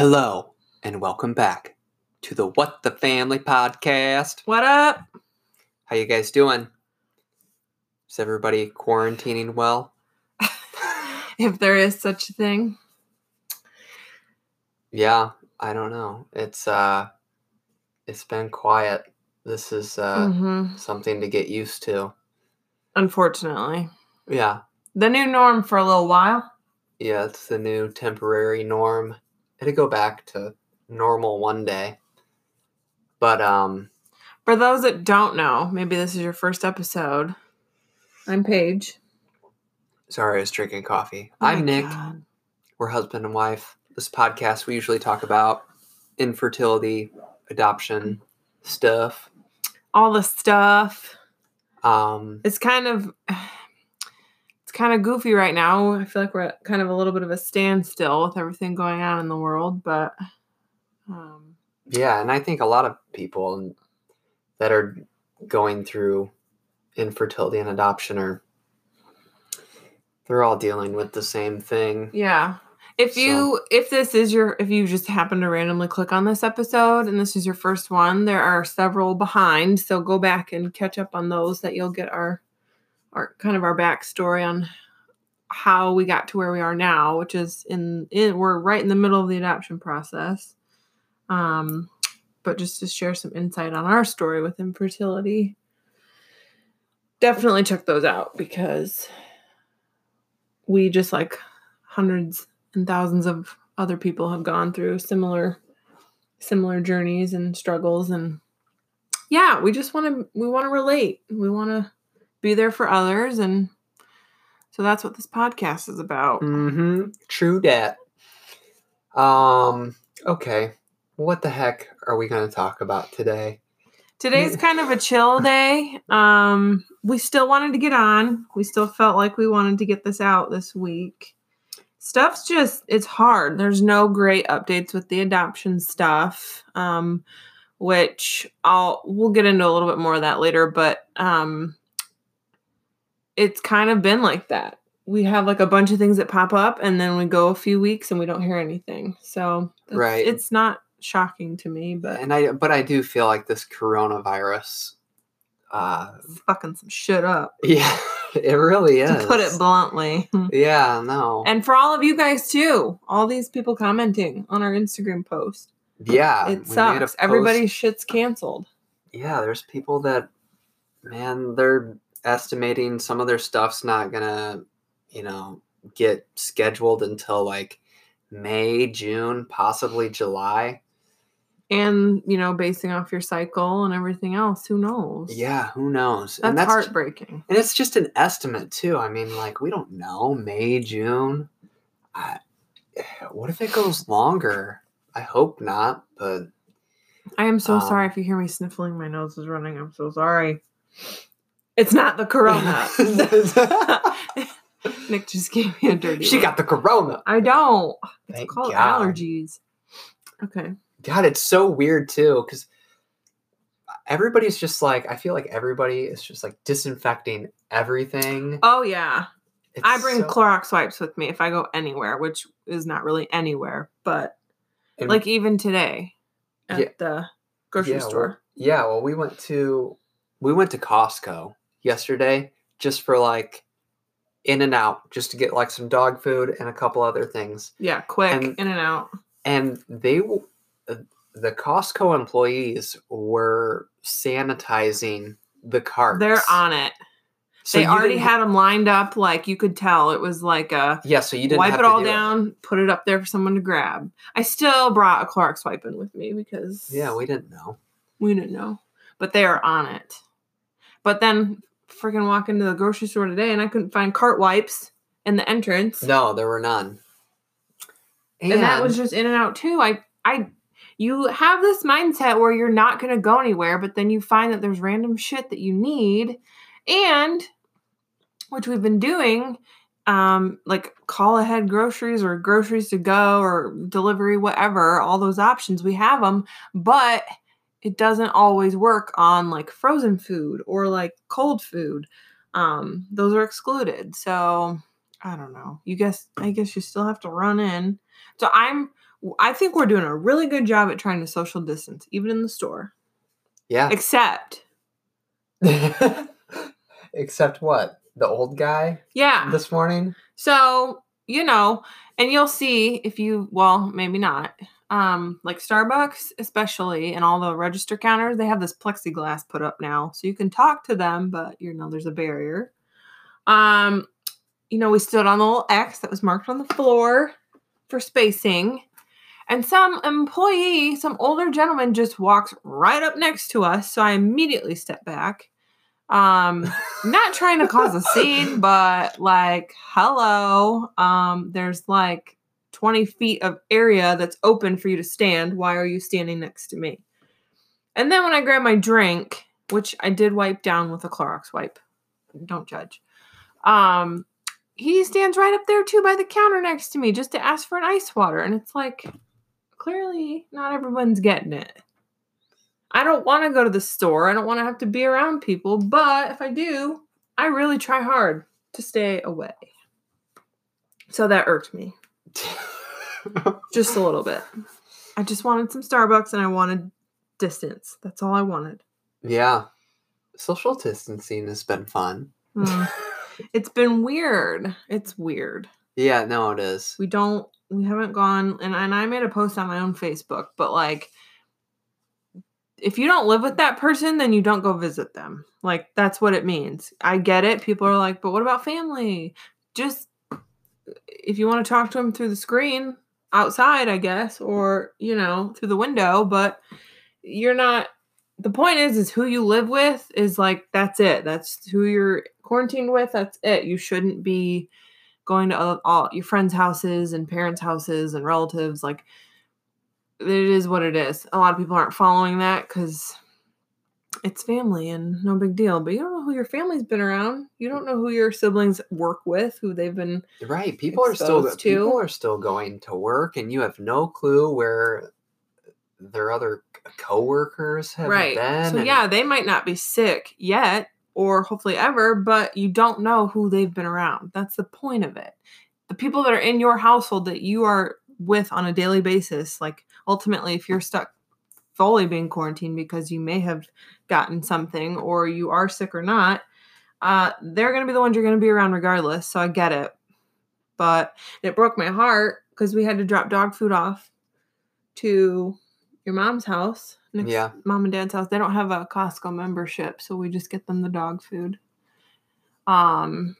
Hello, and welcome back to the What the Family podcast. What up? How you guys doing? Is everybody quarantining well? If there is such a thing. Yeah, I don't know. It's uh it's been quiet. This is uh hmm something to get used to. Unfortunately. Yeah. The new norm for a little while. Yeah, it's the new temporary norm. It'll go back to normal one day. But um For those that don't know, maybe this is your first episode. I'm Paige. sorry, I was drinking coffee. Oh I'm Nick. God. We're husband and wife. This podcast we usually talk about infertility, adoption stuff. All the stuff. Um It's kind of it's kind of goofy right now. I feel like we're at kind of a little bit of a standstill with everything going on in the world, but um yeah, and I think a lot of people that are going through infertility and adoption are they're all dealing with the same thing. Yeah. If you if this is your if you just happen to randomly click on this episode and this is your first one, there are several behind. So go back and catch up on those that you'll get our our kind of our backstory on how we got to where we are now, which is in, in we're right in the middle of the adoption process. Um but just to share some insight on our story with infertility. Definitely check those out because we just like hundreds and thousands of other people have gone through similar similar journeys and struggles and yeah we just want to we want to relate we want to be there for others and so that's what this podcast is about Mm-hmm. True dat. Um, okay. What the heck are we gonna talk about today? today's kind of a chill day um we still wanted to get on we still felt like we wanted to get this out this week stuff's just it's hard there's no great updates with the adoption stuff um which i'll we'll get into a little bit more of that later but um it's kind of been like that we have like a bunch of things that pop up and then we go a few weeks and we don't hear anything so Right. it's not shocking to me but And I but I do feel like this coronavirus uh fucking some shit up yeah, it really is. to put it bluntly. Yeah, no. And for all of you guys too, all these people commenting on our Instagram post. yeah. it sucks. Everybody's shit's canceled. Yeah, there's people that man, they're estimating some of their stuff's not gonna, you know, get scheduled until like May, June, possibly July. And, you know, basing off your cycle and everything else, who knows? Yeah, who knows? That's, and that's heartbreaking. and it's just an estimate too. I mean, like we don't know May, June. I, what if it goes longer? I hope not, but I am so Um, sorry if you hear me sniffling. My nose is running. I'm so sorry. It's not the corona. Nick just gave me a dirty she got the corona. I don't. It's Thank called God. allergies. Okay. God, it's so weird too, because everybody's just like I feel like everybody is just like disinfecting everything. Oh, yeah. It's I bring so- Clorox wipes with me if I go anywhere, which is not really anywhere, but and- like even today at Yeah. the grocery yeah, well- store. yeah, well, we went to we went to Costco yesterday just for like in and out, just to get like some dog food and a couple other things. Yeah, quick and- in and out. and they uh, the Costco employees were sanitizing the carts. They're on it. So they already had them lined up, like you could tell it was like a yeah. So you didn't wipe it all do down, put it up there for someone to grab. I still brought a Clorox wipe in with me because Yeah, we didn't know. we didn't know, but they are on it. But then freaking walk into the grocery store today and I couldn't find cart wipes in the entrance. No, there were none. and that was just in and out too. I I you have this mindset where you're not going to go anywhere, but then you find that there's random shit that you need and which we've been doing um like call ahead groceries or groceries to go or delivery whatever, all those options we have them, but it doesn't always work on like frozen food or like cold food. Um those are excluded. So I don't know. You guess I guess you still have to run in. So I'm I think we're doing a really good job at trying to social distance, even in the store. Yeah. Except, Except what? The old guy yeah. this morning? So, you know, and you'll see if you, well, maybe not. Um, like Starbucks, especially, and all the register counters, they have this plexiglass put up now. So you can talk to them, but you know, there's a barrier. Um, you know, we stood on the little X that was marked on the floor for spacing. And some employee, some older gentleman, just walks right up next to us. So I immediately step back. Um, not trying to cause a scene, but like, hello. Um, there's like 20 feet of area that's open for you to stand. Why are you standing next to me? And then when I grab my drink, which I did wipe down with a Clorox wipe, don't judge. Um, he stands right up there too by the counter next to me just to ask for an ice water. And it's like, clearly not everyone's getting it. I don't want to go to the store. I don't want to have to be around people, but if I do, I really try hard to stay away. So that irked me just a little bit. I just wanted some Starbucks and I wanted distance. That's all I wanted. yeah. Social distancing has been fun. Hmm. It's been weird. It's weird. yeah, no, it is. We don't we haven't gone and, and I made a post on my own Facebook, but like if you don't live with that person, then you don't go visit them. Like that's what it means. I get it. People are like, but what about family? Just if you want to talk to them through the screen outside, I guess, or you know, through the window, but you're not the point is is who you live with is like that's it. That's who you're quarantined with. That's it. You shouldn't be going to all, all your friends' houses and parents' houses and relatives. Like it is what it is. A lot of people aren't following that because it's family and no big deal. But you don't know who your family's been around. You don't know who your siblings work with, who they've been. Right. People are still to. people are still going to work and you have no clue where their other coworkers have right. been. So and- yeah, they might not be sick yet or hopefully ever, but you don't know who they've been around. That's the point of it. The people that are in your household that you are with on a daily basis, like ultimately, if you're stuck fully being quarantined because you may have gotten something or you are sick or not, uh, they're going to be the ones you're going to be around regardless. So I get it. But it broke my heart because we had to drop dog food off to your mom's house. Next, Yeah. Mom and dad's house. They don't have a Costco membership, so we just get them the dog food. Um,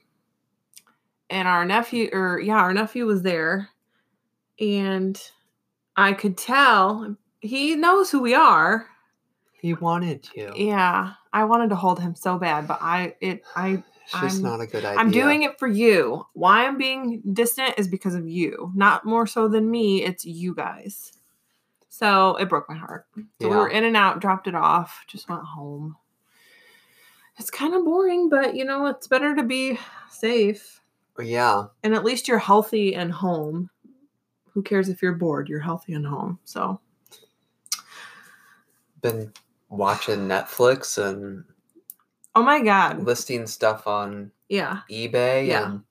and our nephew, or yeah, our nephew was there, and I could tell he knows who we are. he wanted you. Yeah, I wanted to hold him so bad, but I it I It's just I'm- not a good idea. I'm doing it for you. Why I'm being distant is because of you, not more so than me. It's you guys. So it broke my heart. So we Yeah. were in and out, dropped it off, just went home. It's kind of boring, but you know, it's better to be safe. Yeah. And at least you're healthy and home. Who cares if you're bored? You're healthy and home. So Been watching Netflix and oh my god. listing stuff on Yeah. eBay Yeah. and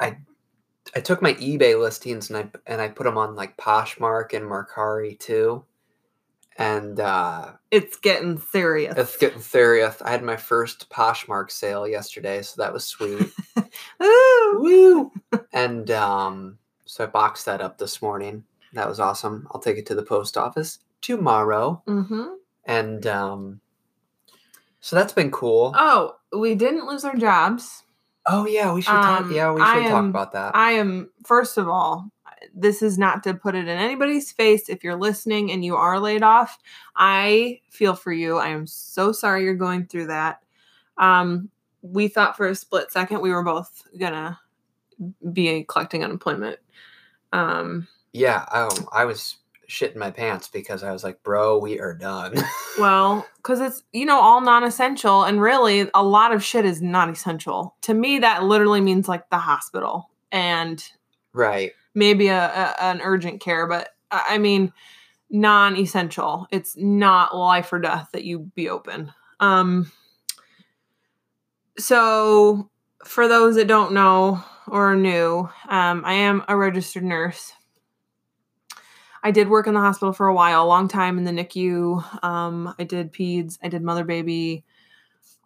I I took my eBay listings and I and I put them on like Poshmark and Mercari too. And uh It's getting serious. it's getting serious. I had my first Poshmark sale yesterday, so that was sweet. Ooh. Woo! And um so I boxed that up this morning. That was awesome. I'll take it to the post office tomorrow. Mm-hmm. And um so that's been cool. Oh, we didn't lose our jobs. Oh yeah, we should talk. Um, Yeah, we should talk about that. I am, first of all, this is not to put it in anybody's face. If you're listening and you are laid off, I feel for you. I am so sorry you're going through that. Um, we thought for a split second we were both gonna be collecting unemployment. Um, yeah, I, I was shitting my pants because I was like, bro, we are done. well, because it's you know all non-essential, and really a lot of shit is not essential. To me, that literally means like the hospital and right. maybe a, a an urgent care, but I I mean non-essential. It's not life or death that you be open. Um so for those that don't know or are new, um, I am a registered nurse. I did work in the hospital for a while, a long time in the NICU. Um, I did peds, I did mother baby,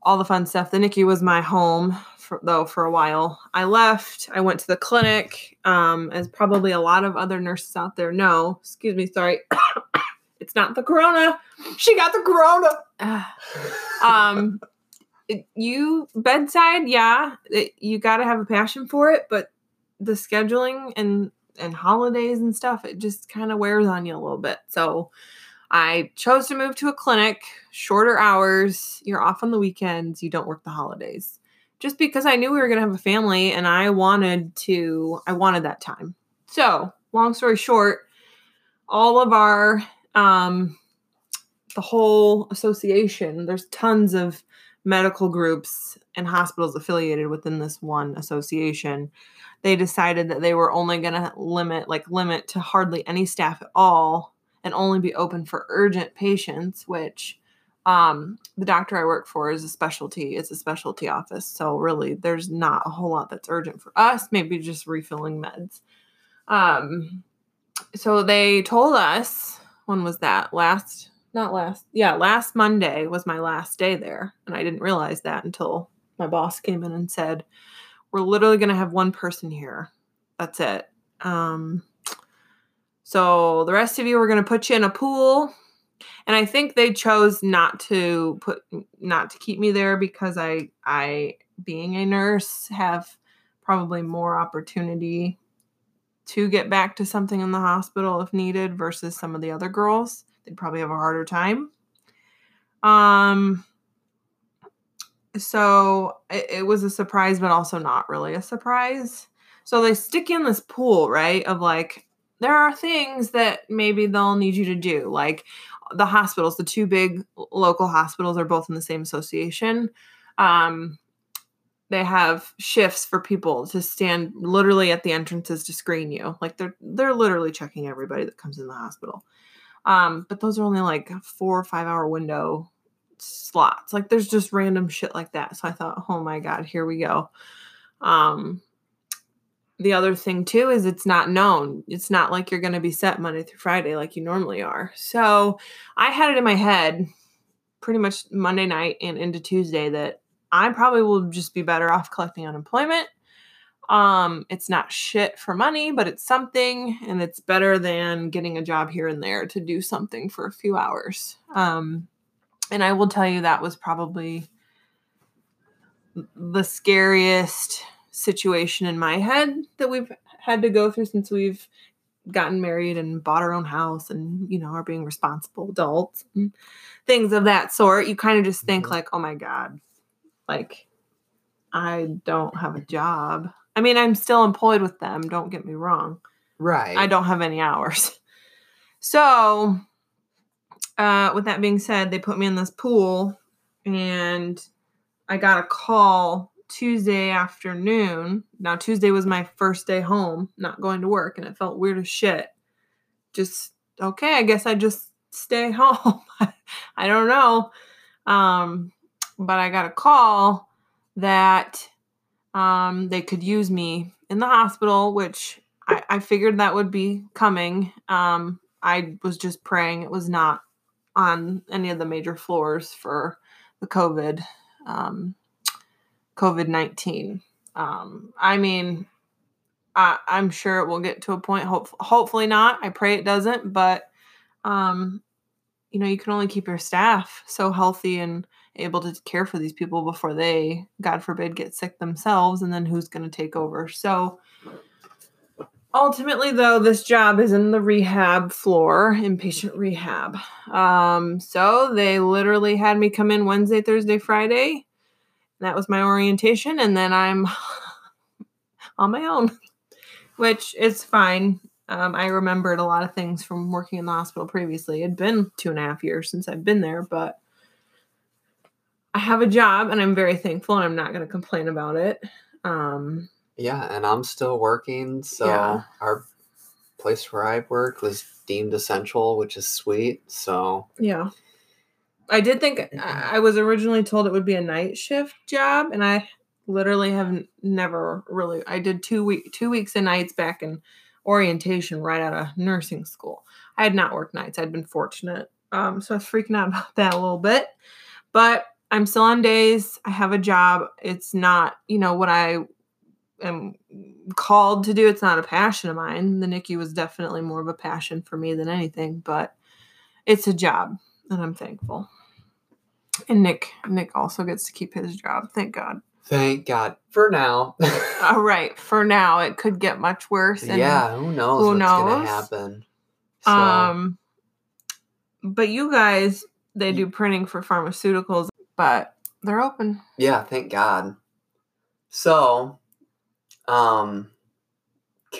all the fun stuff. The NICU was my home for, though for a while. I left. I went to the clinic, um, as probably a lot of other nurses out there know. Excuse me, sorry. it's not the corona. She got the corona. um, it- you bedside, yeah, it, you got to have a passion for it, but the scheduling and and holidays and stuff, it just kind of wears on you a little bit. So I chose to move to a clinic, shorter hours, you're off on the weekends, you don't work the holidays. Just because I knew we were going to have a family and I wanted to I wanted that time. So, long story short, all of our um the whole association, there's tons of medical groups and hospitals affiliated within this one association they decided that they were only going to limit like limit to hardly any staff at all and only be open for urgent patients which um, the doctor i work for is a specialty it's a specialty office so really there's not a whole lot that's urgent for us maybe just refilling meds. Um, so they told us when was that? Last not last yeah last monday was my last day there and i didn't realize that until my boss came in and said we're literally going to have one person here. That's it. Um so the rest of you we're going to put you in a pool. And i think they chose not to put not to keep me there because i i being a nurse have probably more opportunity to get back to something in the hospital if needed versus some of the other girls. They'd probably have a harder time. Um so it, it was a surprise but also not really a surprise. So they stick in this pool right of like there are things that maybe they'll need you to do like the hospitals the two big local hospitals are both in the same association. Um they have shifts for people to stand literally at the entrances to screen you like they're they're literally checking everybody that comes in the hospital. Um but those are only like four or five hour window slots. Like there's just random shit like that. So I thought, oh my God, here we go. Um the other thing too is it's not known. It's not like you're gonna be set Monday through Friday like you normally are. So I had it in my head pretty much Monday night and into Tuesday that I probably will just be better off collecting unemployment. Um, it's not shit for money, but it's something, and it's better than getting a job here and there to do something for a few hours. Um, and I will tell you that was probably the scariest situation in my head that we've had to go through since we've gotten married and bought our own house and you know are being responsible adults and things of that sort you kind of just think Mhm. like oh my god like i don't have a job i mean i'm still employed with them don't get me wrong Right. I don't have any hours. So, uh, with that being said, they put me in this pool, and I got a call Tuesday afternoon. Now, Tuesday was my first day home, not going to work, and it felt weird as shit. Just, okay, I guess I just stay home. I don't know. Um, but I got a call that um, they could use me in the hospital, which I, I figured that would be coming. Um, I was just praying it was not on any of the major floors for the COVID, um, COVID nineteen. Um, I mean, I, I'm sure it will get to a point. Hope, hopefully not. I pray it doesn't. But um, you know, you can only keep your staff so healthy and able to care for these people before they, God forbid, get sick themselves, and then who's going to take over? So ultimately though this job is in the rehab floor inpatient rehab. Um so they literally had me come in wednesday thursday friday. That was my orientation and then i'm on my own which is fine. Um, i remembered a lot of things from working in the hospital previously. It'd been two and a half years since i've been there but i have a job and i'm very thankful and i'm not going to complain about it. Um Yeah, and I'm still working, so Yeah. our place where I work was deemed essential, which is sweet. So Yeah. I did think I I was originally told it would be a night shift job, and I literally have never really I did two week two weeks and nights back in orientation right out of nursing school. I had not worked nights. I'd been fortunate. Um, so I was freaking out about that a little bit. But I'm still on days. I have a job. It's not, you know, what I am called to do. It's not a passion of mine. The NICU was definitely more of a passion for me than anything, but it's a job and I'm thankful. And Nick Nick also gets to keep his job. Thank God. Thank God for now. All right, for now it could get much worse. And, yeah, who knows who what's gonna knows? happen? So, Um, but you guys, they do printing for pharmaceuticals, but they're open. yeah, thank God. So, um,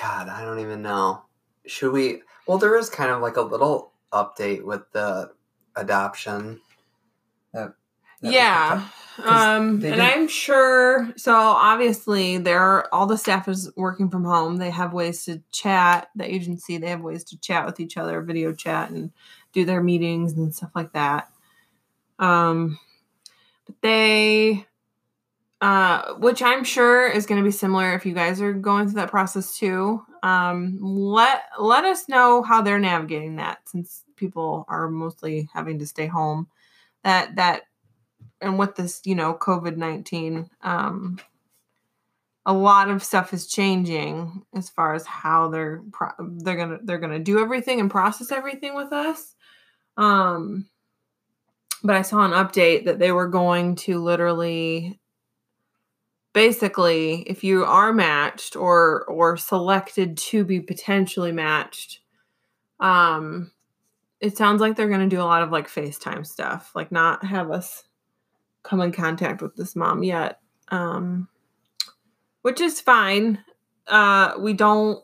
God, I don't even know. Should we? Well, there is kind of like a little update with the adoption. that- that yeah. could talk- 'cause Um, and I'm sure. So obviously, there all the staff is working from home. They have ways to chat. The agency they have ways to chat with each other, video chat, and do their meetings and stuff like that. Um, but they, uh, which I'm sure is going to be similar if you guys are going through that process too. Um, let let us know how they're navigating that since people are mostly having to stay home. That that and with this, you know, COVID nineteen, um, a lot of stuff is changing as far as how they're pro- they're gonna they're gonna do everything and process everything with us. Um, but I saw an update that they were going to literally, basically, if you are matched or or selected to be potentially matched, um, it sounds like they're gonna do a lot of like FaceTime stuff, like not have us come in contact with this mom yet um which is fine. Uh we don't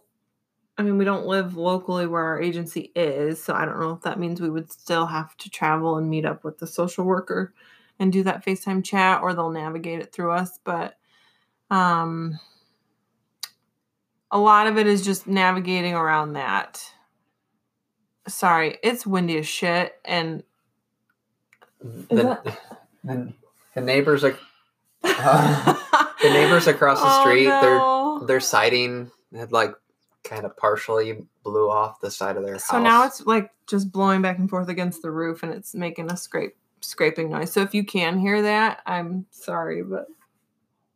i mean we don't live locally where our agency is so i don't know if that means we would still have to travel and meet up with the social worker and do that facetime chat or they'll navigate it through us but um a lot of it is just navigating around that sorry it's windy as shit and the, the, the neighbors are the neighbors across the street. They're Oh, no. their siding had like kind of partially blew off the side of their house. So now it's like just blowing back and forth against the roof and it's making a scrape scraping noise. So if you can hear that, I'm sorry, but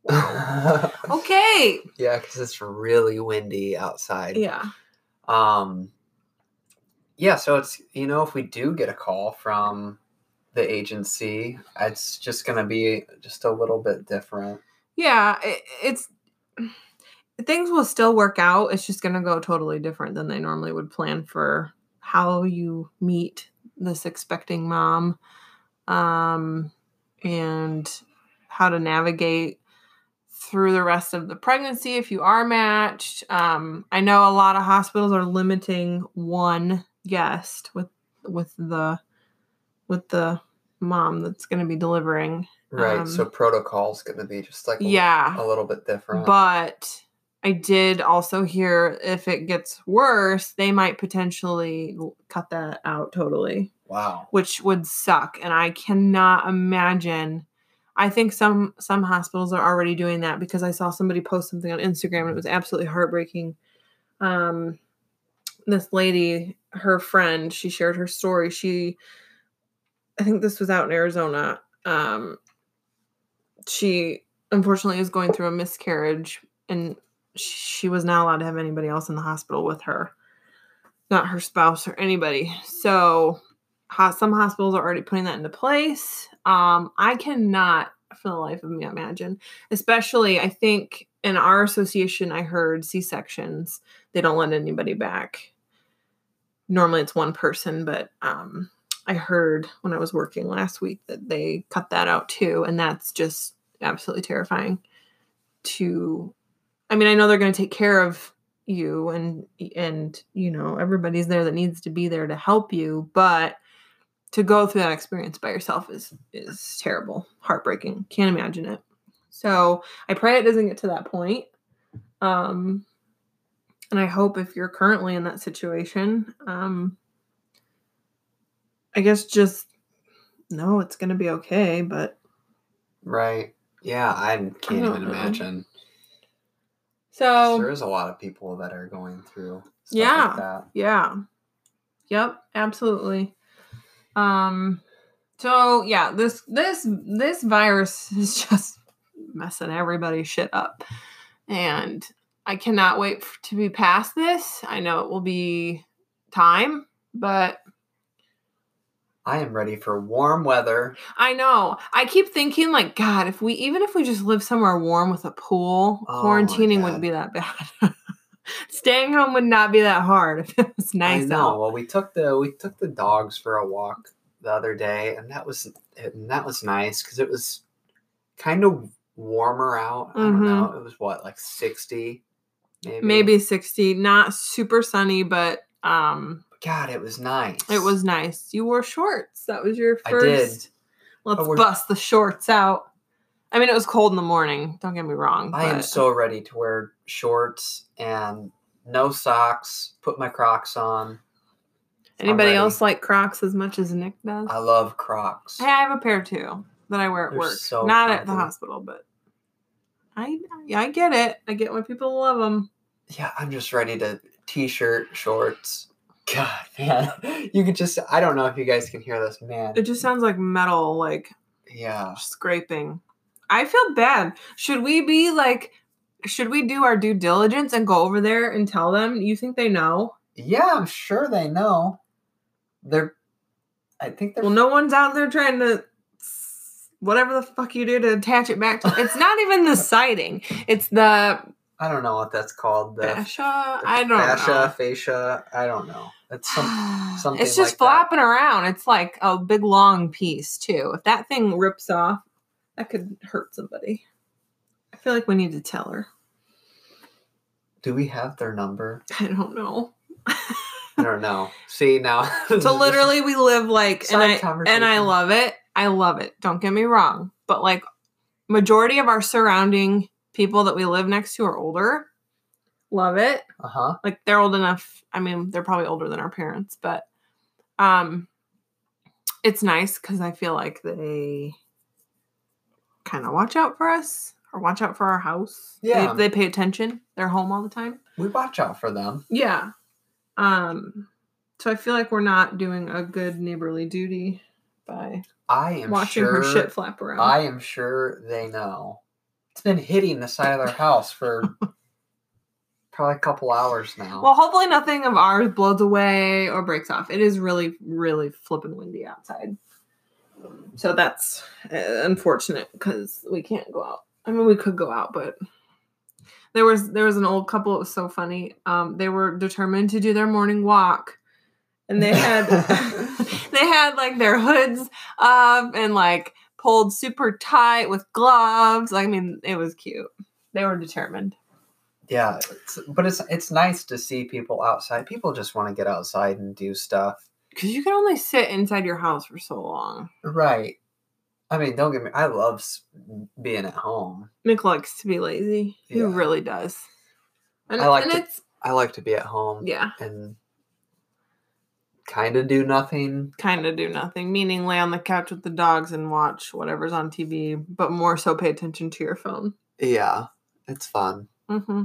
okay. yeah, because it's really windy outside. Yeah. Um. Yeah, so it's you know if we do get a call from the agency, it's just gonna be just a little bit different. Yeah, it, it's things will still work out. It's just going to go totally different than they normally would plan for how you meet this expecting mom um and how to navigate through the rest of the pregnancy if you are matched. Um I know a lot of hospitals are limiting one guest with with the with the mom that's going to be delivering. Right. so Um, protocol's gonna be just like a, Yeah. a little bit different. But I did also hear if it gets worse, they might potentially cut that out totally, wow. which would suck. And I cannot imagine. I think some some hospitals are already doing that because I saw somebody post something on Instagram and it was absolutely heartbreaking. Um, this lady, her friend, she shared her story. She, I think this was out in Arizona. Um, she unfortunately is going through a miscarriage and she was not allowed to have anybody else in the hospital with her not her spouse or anybody so some hospitals are already putting that into place um i cannot for the life of me imagine especially i think in our association i heard c-sections they don't let anybody back normally it's one person but um I heard when I was working last week that they cut that out too, and that's just absolutely terrifying. To, I mean, I know they're going to take care of you, and and you know everybody's there that needs to be there to help you, but to go through that experience by yourself is is terrible, heartbreaking. Can't imagine it. So I pray it doesn't get to that point. Um, and I hope if you're currently in that situation, um, I guess just no, it's gonna be okay, but Right. Yeah, I can't don't even know. imagine. So there is a lot of people that are going through stuff Yeah. like that. Yeah. Yep, absolutely. Um so yeah, this this this virus is just messing everybody's shit up. And I cannot wait to be past this. I know it will be time, but I am ready for warm weather. I know. I keep thinking like god, if we even if we just live somewhere warm with a pool, Oh quarantining wouldn't be that bad. Staying home would not be that hard if it was nice I know. out. Well, we took the we took the dogs for a walk the other day, and that was and that was nice because it was kind of warmer out. I don't Mhm. know. It was what like sixty, maybe. maybe 60 not super sunny but um God, it was nice. it was nice you wore shorts that was your I first did. let's bust the shorts out i mean it was cold in the morning don't get me wrong I am so ready to wear shorts and no socks. Put my Crocs on. anybody else like crocs as much as nick does I love Crocs. hey i have a pair too that i wear at They're work so not at the hospital but i yeah, i get it i get why people love them Yeah, I'm just ready to t-shirt, shorts. God, man, you could just. I don't know if you guys can hear this, man. it just sounds like metal like Yeah. scraping. I feel bad. Should we be like, should we do our due diligence and go over there and tell them? You think they know? Yeah, I'm sure they know. They're. I think they're. Well, no one's out there trying to whatever the fuck you do to attach it back to. It's not even the siding. It's the I don't know what that's called. The fascia. I don't fascia, know. fascia. I don't know. It's some. something it's just like that. flopping around. It's like a big long piece too. If that thing rips off, that could hurt somebody. I feel like we need to tell her. Do we have their number? I don't know. I don't know. See now. So literally we live like and I and I love it. I love it. Don't get me wrong. But like majority of our surrounding people that we live next to are older. Love it. Uh huh. Like they're old enough. I mean, they're probably older than our parents, but um it's nice cuz I feel like they kind of watch out for us or watch out for our house. They- Yeah. They, pay attention. They're home all the time. We watch out for them. Yeah. Um so I feel like we're not doing a good neighborly duty by I am watching sure. her shit flap around. I am sure they know. It's been hitting the side of their house for probably a couple hours now. well, hopefully nothing of ours blows away or breaks off. It is really, really flipping windy outside. So that's uh, unfortunate because we can't go out. I mean, we could go out, but there was there was an old couple. It was so funny. Um, they were determined to do their morning walk, and they had they had like their hoods up and like pulled super tight with gloves. I mean, it was cute. They were determined. yeah, it's, but it's it's nice to see people outside. People just want to get outside and do stuff. Because you can only sit inside your house for so long. Right. I mean, don't get me. I love being at home. Nick likes to be lazy. He Yeah. really does. And, I like and to- it's I like to be at home yeah, and kind of do nothing. kind of do nothing. Meaning lay on the couch with the dogs and watch whatever's on TV, but more so pay attention to your phone. Yeah, it's fun. hmm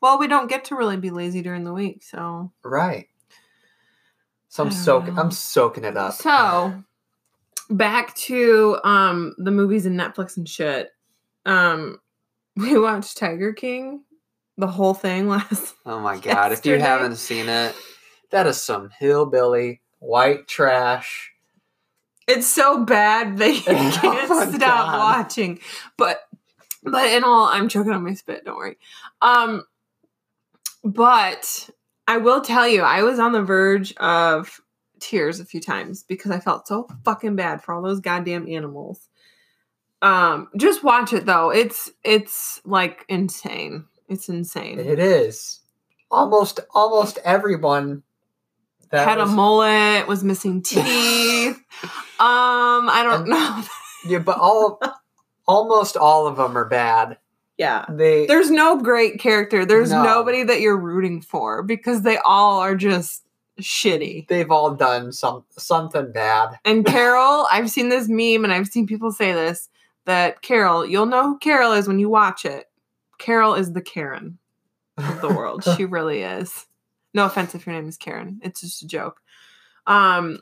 Well, we don't get to really be lazy during the week, so Right. So I'm soaking. I'm soaking it up. So back to um the movies and Netflix and shit. Um we watched Tiger King, the whole thing last Oh my god! If you haven't seen it, that is some hillbilly white trash. It's so bad that you Oh can't my stop God. watching. But but in all, I'm choking on my spit, don't worry. Um but I will tell you, I was on the verge of tears a few times because I felt so fucking bad for all those goddamn animals. Um just watch it though. It's it's like insane. It's insane. It is almost almost everyone that Had was, a mullet, was missing teeth. um, I don't And- know. yeah, but all almost all of them are bad. Yeah. They There's no great character. There's No. nobody that you're rooting for because they all are just shitty. they've all done some something bad. And Carole, I've seen this meme and I've seen people say this. that Carole, you'll know who Carole is when you watch it. Carole is the Karen of the world. she really is. No offense if your name is Karen. It's just a joke. Um,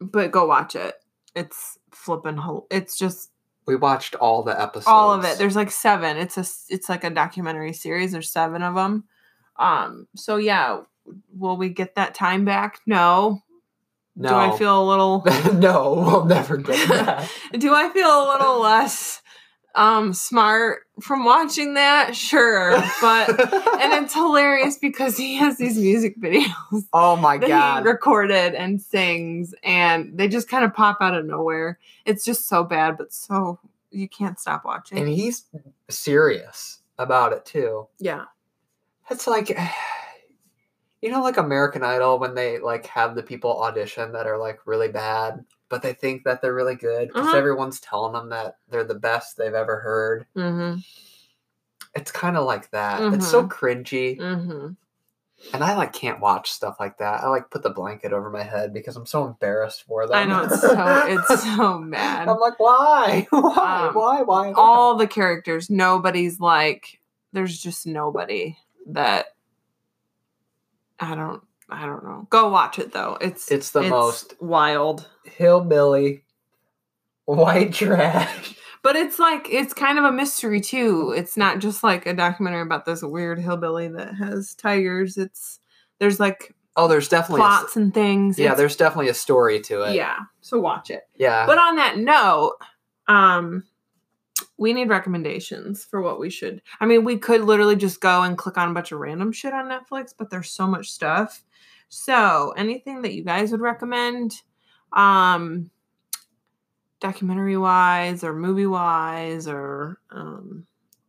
but go watch it. It's flipping. Ho- it's just We watched all the episodes. all of it. There's like seven. It's a It's like a documentary series. There's seven of them. Um. So yeah, will we get that time back? No. no. Do I feel a little? no, we'll never get that. Do I feel a little less um smart from watching that? Sure, but and it's hilarious because he has these music videos oh my god. he recorded and sings, and they just kind of pop out of nowhere. It's just so bad, but so you can't stop watching. and he's serious about it too. yeah, It's like you know like American Idol when they like have the people audition that are like really bad but they think that they're really good because Uh-huh. everyone's telling them that they're the best they've ever heard. mm-hmm, It's kind of like that. It's so Mhm. cringy mm-hmm. and I like can't watch stuff like that. I like put the blanket over my head because I'm so embarrassed for them. I know it's so it's so mad. I'm like why? Why? Um, why? Why? Why? all the characters nobody's like there's just nobody that i don't i don't know go watch it though it's It's the most- wild hillbilly white trash. but it's like it's kind of a mystery too it's not just like a documentary about this weird hillbilly that has tigers it's there's like Oh, there's definitely a plots and things yeah, It's- there's definitely a story to it. yeah so watch it Yeah. But on that note, um, we need recommendations for what we should. I mean, we could literally just go and click on a bunch of random shit on Netflix, but there's so much stuff. So, anything that you guys would recommend, um, documentary wise or movie wise or um,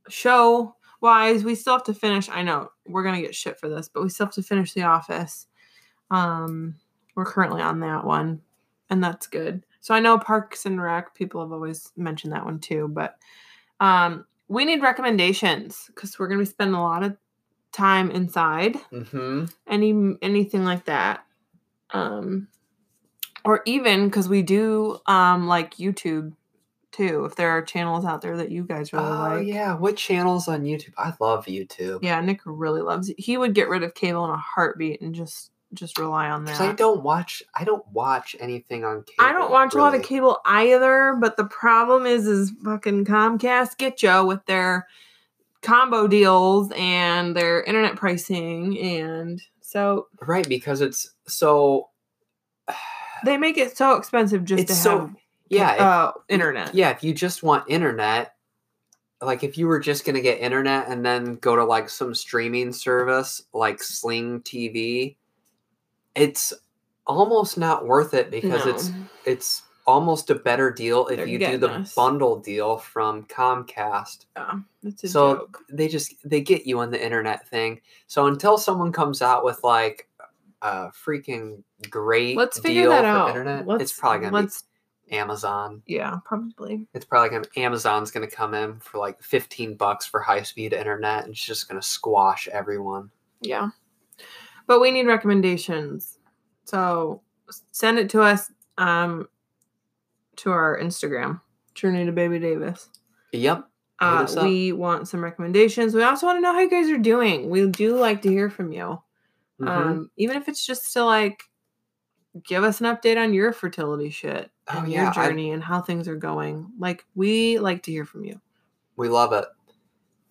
show wise, we still have to finish. I know we're gonna get shit for this, but we still have to finish The Office. Um, we're currently on that one and that's good. So I know Parks and Rec people have always mentioned that one too, but um, we need recommendations because we're gonna be spending a lot of time inside. mm-hmm. Any anything like that, um, or even because we do um like YouTube too. If there are channels out there that you guys really oh like, yeah, what channels on YouTube? I love YouTube. yeah, Nick really loves it. He would get rid of cable in a heartbeat and just just rely on that. I don't watch. I don't watch anything on cable. I don't watch a lot of cable either, but the problem is, is fucking Comcast get you with their combo deals and their internet pricing, and so Right, because it's so. they make it so expensive just to so- have Yeah, if- uh, internet. yeah. If you just want internet, like if you were just gonna get internet and then go to like some streaming service like Sling TV, it's almost not worth it because it's it's almost a better deal if They're you do the us. bundle deal from Comcast. yeah, it's a so joke. they just they get you on the internet thing. So until someone comes out with like a freaking great Let's figure that for out. internet, Let's, it's probably gonna let's be Amazon. yeah, probably. It's probably gonna Amazon's gonna come in for like fifteen bucks for high speed internet, and it's just gonna squash everyone. Yeah. But we need recommendations. So send it to us um to our Instagram, Journey to Baby Davis. Yep. Uh, we want some recommendations. We also want to know how you guys are doing. We do like to hear from you. Mhm. Um, even if it's just to like give us an update on your fertility shit Oh, yeah, your I- journey and how things are going. Like we like to hear from you. we love it.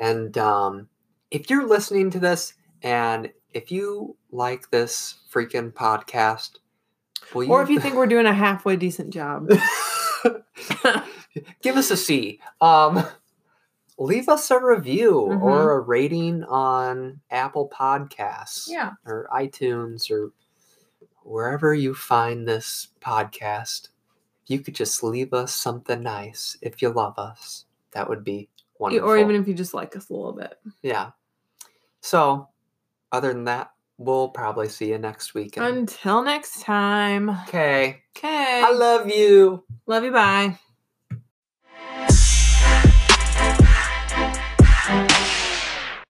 And um, if you're listening to this, and if you like this freaking podcast, you Or if you think we're doing a halfway decent job. give us a C. Um, leave us a review Mhm. or a rating on Apple Podcasts yeah. or iTunes or wherever you find this podcast. You could just leave us something nice if you love us, that would be wonderful. Or even if you just like us a little bit. yeah. So, other than that, we'll probably see you next week. Until next time. okay. Okay. I love you. Love you. Bye.